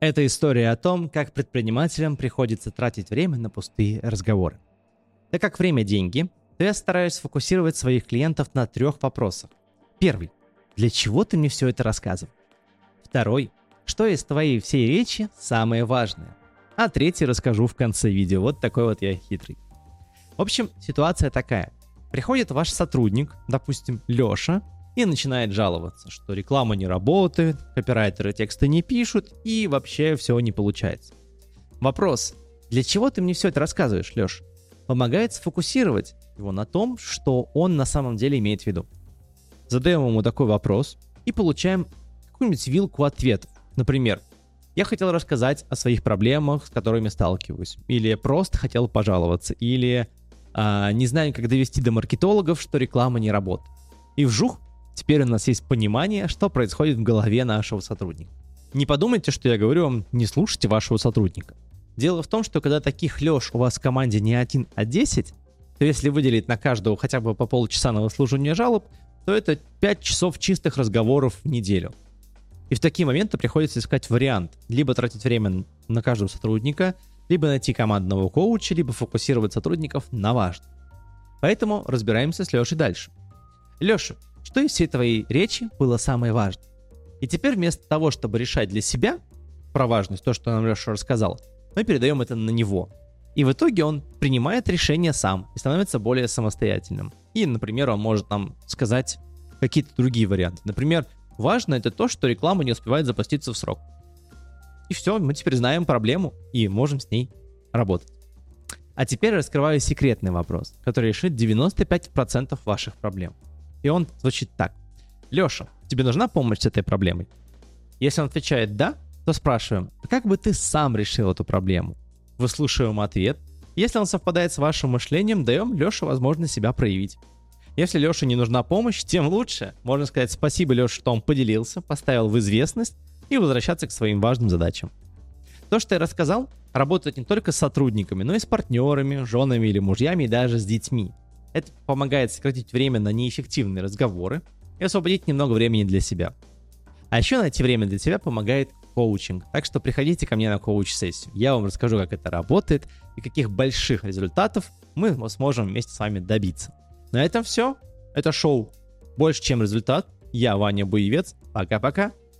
Это история о том, как предпринимателям приходится тратить время на пустые разговоры. Так как время – деньги, то я стараюсь сфокусировать своих клиентов на трех вопросах. Первый – для чего ты мне все это рассказывал? Второй – что из твоей всей речи самое важное? А третий расскажу в конце видео. Вот такой вот я хитрый. В общем, ситуация такая. Приходит ваш сотрудник, допустим, Леша, и начинает жаловаться, что реклама не работает, копирайтеры тексты не пишут и вообще все не получается. Вопрос, для чего ты мне все это рассказываешь, Леш? Помогает сфокусировать его на том, что он на самом деле имеет в виду. Задаем ему такой вопрос и получаем какую-нибудь вилку ответов. Например, я хотел рассказать о своих проблемах, с которыми сталкиваюсь. Или просто хотел пожаловаться. Или а, не знаю, как довести до маркетологов, что реклама не работает. И вжух, Теперь у нас есть понимание, что происходит в голове нашего сотрудника. Не подумайте, что я говорю вам, не слушайте вашего сотрудника. Дело в том, что когда таких Леш у вас в команде не один, а 10, то если выделить на каждого хотя бы по полчаса на выслушивание жалоб, то это 5 часов чистых разговоров в неделю. И в такие моменты приходится искать вариант. Либо тратить время на каждого сотрудника, либо найти командного коуча, либо фокусировать сотрудников на важном. Поэтому разбираемся с Лешей дальше. Леша, что из всей твоей речи было самое важное. И теперь вместо того, чтобы решать для себя про важность, то, что нам Леша рассказал, мы передаем это на него. И в итоге он принимает решение сам и становится более самостоятельным. И, например, он может нам сказать какие-то другие варианты. Например, важно это то, что реклама не успевает запуститься в срок. И все, мы теперь знаем проблему и можем с ней работать. А теперь раскрываю секретный вопрос, который решит 95% ваших проблем. И он звучит так. Леша, тебе нужна помощь с этой проблемой? Если он отвечает «да», то спрашиваем, а как бы ты сам решил эту проблему? Выслушиваем ответ. Если он совпадает с вашим мышлением, даем Леше возможность себя проявить. Если Леше не нужна помощь, тем лучше. Можно сказать спасибо Леше, что он поделился, поставил в известность и возвращаться к своим важным задачам. То, что я рассказал, работает не только с сотрудниками, но и с партнерами, женами или мужьями и даже с детьми. Это помогает сократить время на неэффективные разговоры и освободить немного времени для себя. А еще найти время для себя помогает коучинг. Так что приходите ко мне на коуч-сессию. Я вам расскажу, как это работает и каких больших результатов мы сможем вместе с вами добиться. На этом все. Это шоу «Больше, чем результат». Я Ваня Буевец. Пока-пока.